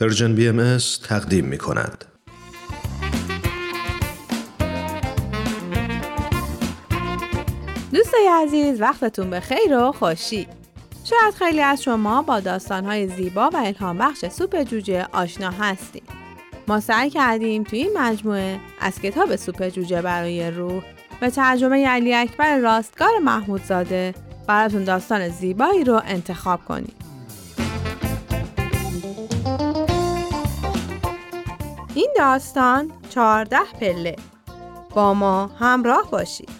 Persian BMS تقدیم می کند. دوستای عزیز وقتتون به خیر و خوشی. شاید خیلی از شما با داستانهای زیبا و الهام بخش سوپ جوجه آشنا هستید. ما سعی کردیم توی این مجموعه از کتاب سوپ جوجه برای روح به ترجمه علی اکبر راستگار محمودزاده براتون داستان زیبایی رو انتخاب کنیم. داستان چهارده پله با ما همراه باشید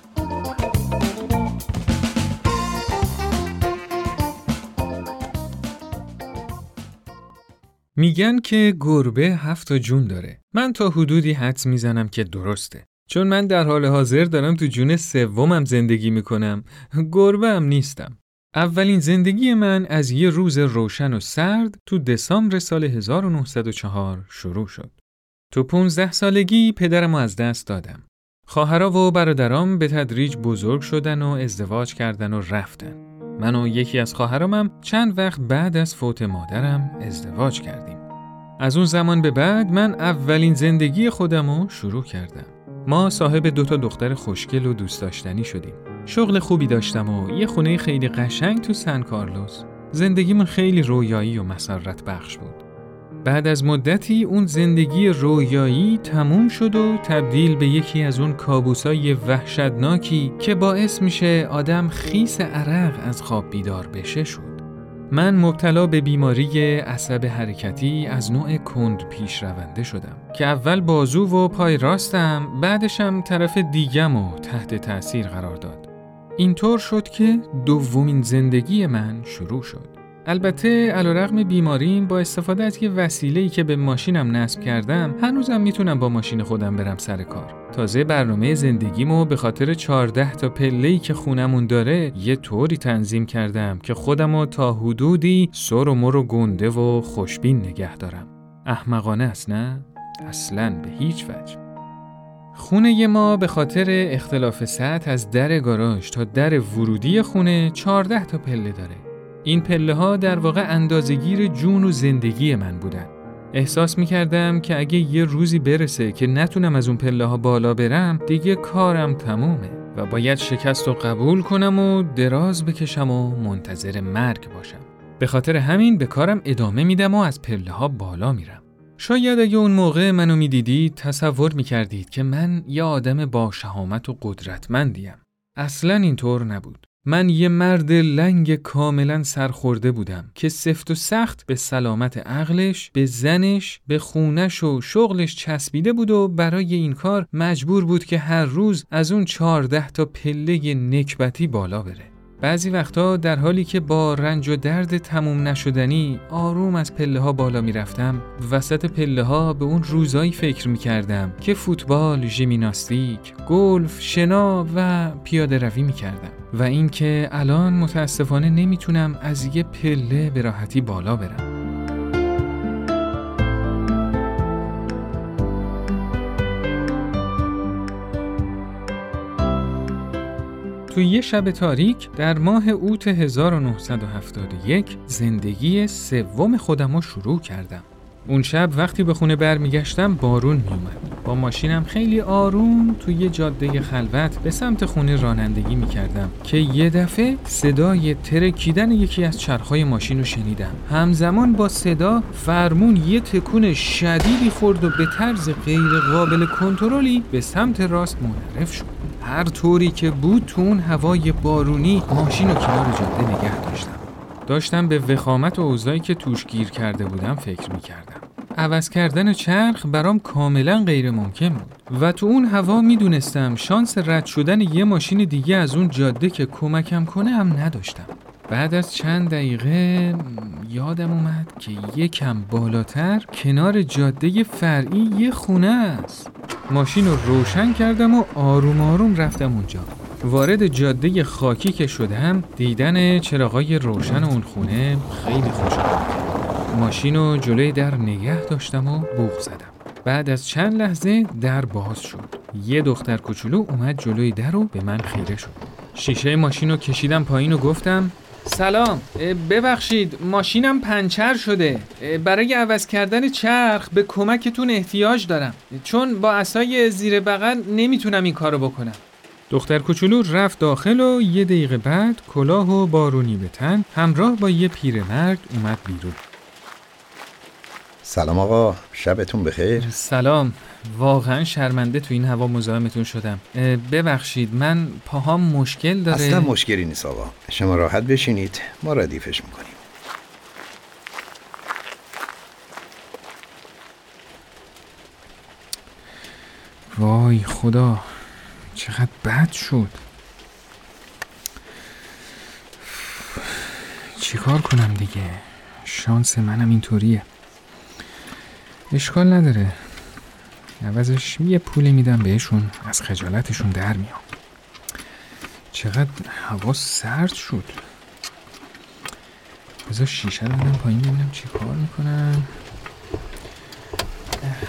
میگن که گربه هفت جون داره. من تا حدودی حدس می‌زنم که درسته. چون من در حال حاضر دارم تو جون سومم زندگی می‌کنم. گربه هم نیستم. اولین زندگی من از یه روز روشن و سرد تو دسامبر سال 1904 شروع شد. تو 15 سالگی پدرم از دست دادم. خواهرا و برادرام به تدریج بزرگ شدن و ازدواج کردن و رفتن. من و یکی از خواهرامم چند وقت بعد از فوت مادرم ازدواج کردیم. از اون زمان به بعد من اولین زندگی خودم رو شروع کردم. ما صاحب دو تا دختر خوشگل و دوست داشتنی شدیم. شغل خوبی داشتم و یه خونه خیلی قشنگ تو سن کارلوس. زندگیمون خیلی رویایی و مسرت بخش بود. بعد از مدتی اون زندگی رویایی تموم شد و تبدیل به یکی از اون کابوسای وحشتناکی که باعث میشه آدم خیس عرق از خواب بیدار بشه شد. من مبتلا به بیماری عصب حرکتی از نوع کند پیش رونده شدم که اول بازو و پای راستم بعدشم طرف دیگم و تحت تأثیر قرار داد. اینطور شد که دومین زندگی من شروع شد. البته علیرغم بیماریم با استفاده از یه وسیله‌ای که به ماشینم نصب کردم هنوزم می‌تونم با ماشین خودم برم سر کار. تازه برنامه زندگیمو به خاطر 14 تا پله‌ای که خونمون داره یه طوری تنظیم کردم که خودمو تا حدودی سر و مر و گنده و خوشبین نگه دارم. احمقانه است نه؟ اصلا به هیچ وجه. خونه ما به خاطر اختلاف سطح از در گاراژ تا در ورودی خونه 14 تا پله داره. این پله ها در واقع اندازگیر جون و زندگی من بودن. احساس می کردم که اگه یه روزی برسه که نتونم از اون پله ها بالا برم دیگه کارم تمومه و باید شکست و قبول کنم و دراز بکشم و منتظر مرگ باشم. به خاطر همین به کارم ادامه میدم و از پله ها بالا میرم. شاید اگه اون موقع منو می‌دیدید تصور می‌کردید که من یه آدم با شهامت و قدرتمندیم. اصلا اینطور نبود. من یه مرد لنگ کاملا سرخورده بودم که سفت و سخت به سلامت عقلش، به زنش، به خونش و شغلش چسبیده بود و برای این کار مجبور بود که هر روز از اون چهارده تا پله نکبتی بالا بره. بعضی وقتا در حالی که با رنج و درد تموم نشدنی آروم از پله ها بالا می رفتم وسط پله ها به اون روزایی فکر می کردم که فوتبال، ژیمناستیک، گلف، شنا و پیاده روی می کردم و اینکه الان متاسفانه نمی‌تونم از یه پله به راحتی بالا برم. تو یه شب تاریک در ماه اوت 1971 زندگی سوم خودم رو شروع کردم. اون شب وقتی به خونه برمیگشتم بارون میومد. با ماشینم خیلی آروم توی یه جاده خلوت به سمت خونه رانندگی می‌کردم که یه دفعه صدای ترکیدن یکی از چرخهای ماشین رو شنیدم. همزمان با صدا فرمون یه تکون شدیدی خورد و به طرز غیر قابل کنترلی به سمت راست منحرف شد. هر طوری که بود تو اون هوای بارونی ماشین و کنار جاده نگه داشتم. داشتم به وخامت و اوضاعی که توش گیر کرده بودم فکر می کردم. عوض کردن چرخ برام کاملا غیر ممکن بود و تو اون هوا می‌دونستم شانس رد شدن یه ماشین دیگه از اون جاده که کمکم کنه هم نداشتم. بعد از چند دقیقه یادم اومد که یکم بالاتر کنار جاده فرعی یه خونه است. ماشین رو روشن کردم و آروم آروم رفتم اونجا. وارد جاده خاکی که شدم دیدن چراغای روشن اون خونه خیلی خوشحال ماشین رو جلوی در نگه داشتم و بوغ زدم. بعد از چند لحظه در باز شد. یه دختر کوچولو اومد جلوی در و به من خیره شد. شیشه ماشین رو کشیدم پایین و گفتم سلام. ببخشید ماشینم پنچر شده. برای عوض کردن چرخ به کمکتون احتیاج دارم. چون با اسای زیر بغل نمی‌تونم این کارو بکنم. دختر کوچولو رفت داخل و یه دقیقه بعد کلاه و بارونی به تن همراه با یه پیرمرد اومد بیرون. سلام آقا شبتون بخیر. سلام. واقعا شرمنده تو این هوا مزاحمتون شدم. ببخشید من پاهام مشکل داره؟ اصلا مشکلی نیست آقا. شما راحت بشینید ما ردیفش می‌کنیم. وای خدا چقدر بد شد. چیکار کنم دیگه؟ شانس منم اینطوریه. اشکال نداره. عوضش یه پولی میدم بهشون از خجالتشون در میام. چقدر هوا سرد شد. بذار شیشه رو بدم پایین ببینم چی کار می‌کنم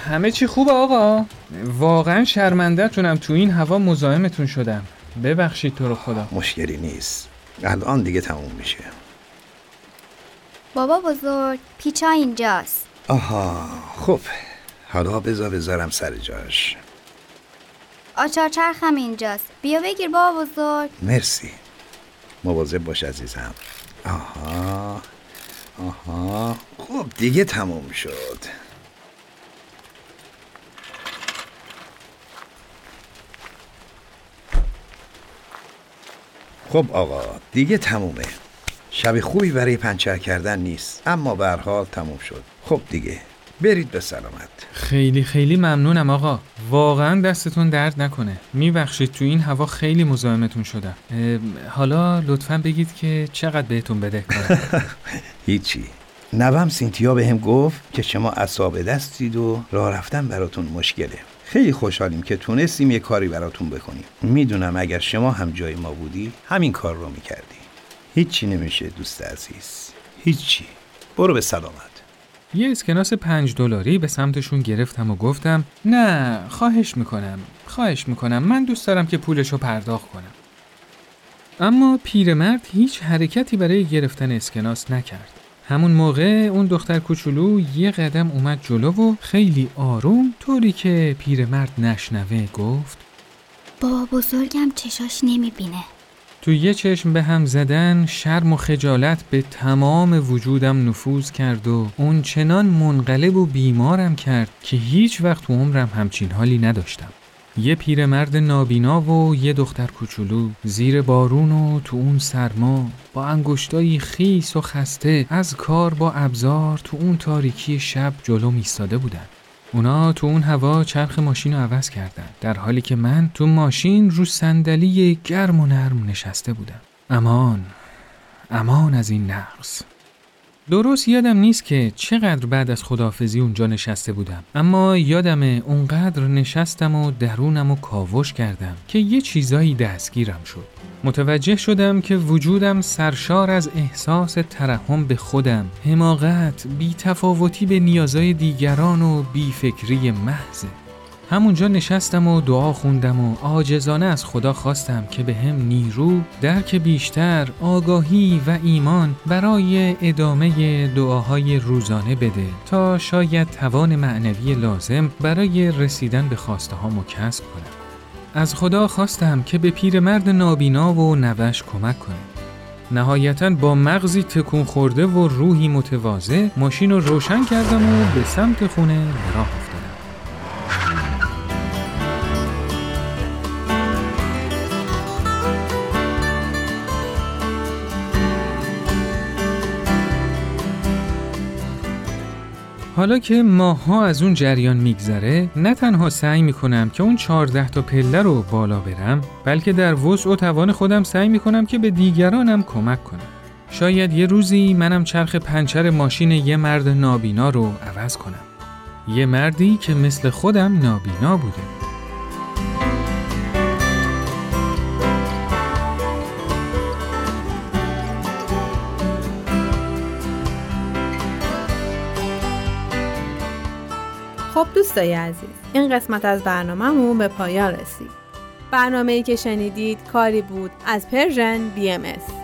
همه چی خوبه آقا؟ واقعا شرمندهتونم تو این هوا مزاحمتون شدم. ببخشید تو رو خدا. مشکلی نیست. الان دیگه تموم میشه. بابا بزرگ پیچا اینجاست. آها خب حالا بذار بذارم سر جاش. آچار چرخم اینجاست. بیا بگیر بابا بزرگ. مرسی. مواظب باش عزیزم. آها آها خب دیگه تموم شد. خب آقا دیگه تمومه. شب خوبی برای پنچر کردن نیست. اما به حال تموم شد. خب دیگه برید به سلامت. خیلی خیلی ممنونم آقا. واقعا دستتون درد نکنه. میبخشید تو این هوا خیلی مزاحمتون شدم. حالا لطفا بگید که چقدر بهتون بده هیچی. نوام سینتیا به هم گفت که شما اصاب دستید و راه رفتن براتون مشکله. خیلی خوشحالیم که تونستیم یه کاری براتون بکنیم. می‌دونم اگر شما هم جای ما بودی همین کار رو می‌کردی. هیچی نمیشه دوست عزیز. هیچی. برو به سلامت یه اسکناس پنج دلاری به سمتشون گرفتم و گفتم نه خواهش می‌کنم خواهش می‌کنم. من دوست دارم که پولشو پرداخت کنم. اما پیرمرد هیچ حرکتی برای گرفتن اسکناس نکرد. همون موقع اون دختر کوچولو یه قدم اومد جلو و خیلی آروم طوری که پیرمرد نشنوه گفت بابا بزرگم چشاش نمی‌بینه. تو یه چشم به هم زدن شرم و خجالت به تمام وجودم نفوذ کرد و اون چنان منقلب و بیمارم کرد که هیچ وقت تو عمرم همچین حالی نداشتم. یه پیرمرد نابینا و یه دختر کوچولو زیر بارون و تو اون سرما با انگشتایی خیس و خسته از کار با ابزار تو اون تاریکی شب جلو میستاده بودن. اونا تو اون هوا چرخ ماشین رو عوض کردن در حالی که من تو ماشین رو صندلی گرم و نرم نشسته بودم. امان امان از این نقص. درست یادم نیست که چقدر بعد از خدافزی اونجا نشسته بودم. اما یادم اونقدر نشستم و درونم و کاوش کردم که یه چیزایی دستگیرم شد. متوجه شدم که وجودم سرشار از احساس ترحم به خودم حماقت بیتفاوتی به نیازهای دیگران و بیفکری محضه. همونجا نشستم و دعا خوندم و آجزانه از خدا خواستم که به هم نیرو، درک بیشتر، آگاهی و ایمان برای ادامه دعاهای روزانه بده تا شاید توان معنوی لازم برای رسیدن به خواسته ها کسب کنم. از خدا خواستم که به پیرمرد نابینا و نوش کمک کنه. نهایتا با مغزی تکون خورده و روحی متواضع ماشین رو روشن کردم و به سمت خونه راه حالا که ماها از اون جریان میگذره نه تنها سعی می‌کنم که اون چهارده تا پله رو بالا برم بلکه در وسع و توان خودم سعی می‌کنم که به دیگرانم کمک کنم. شاید یه روزی منم چرخ پنچر ماشین یه مرد نابینا رو عوض کنم. یه مردی که مثل خودم نابینا بوده. خب دوستای عزیز این قسمت از برنامهمون به پایان رسید. برنامه ای که شنیدید کاری بود از Persian BMS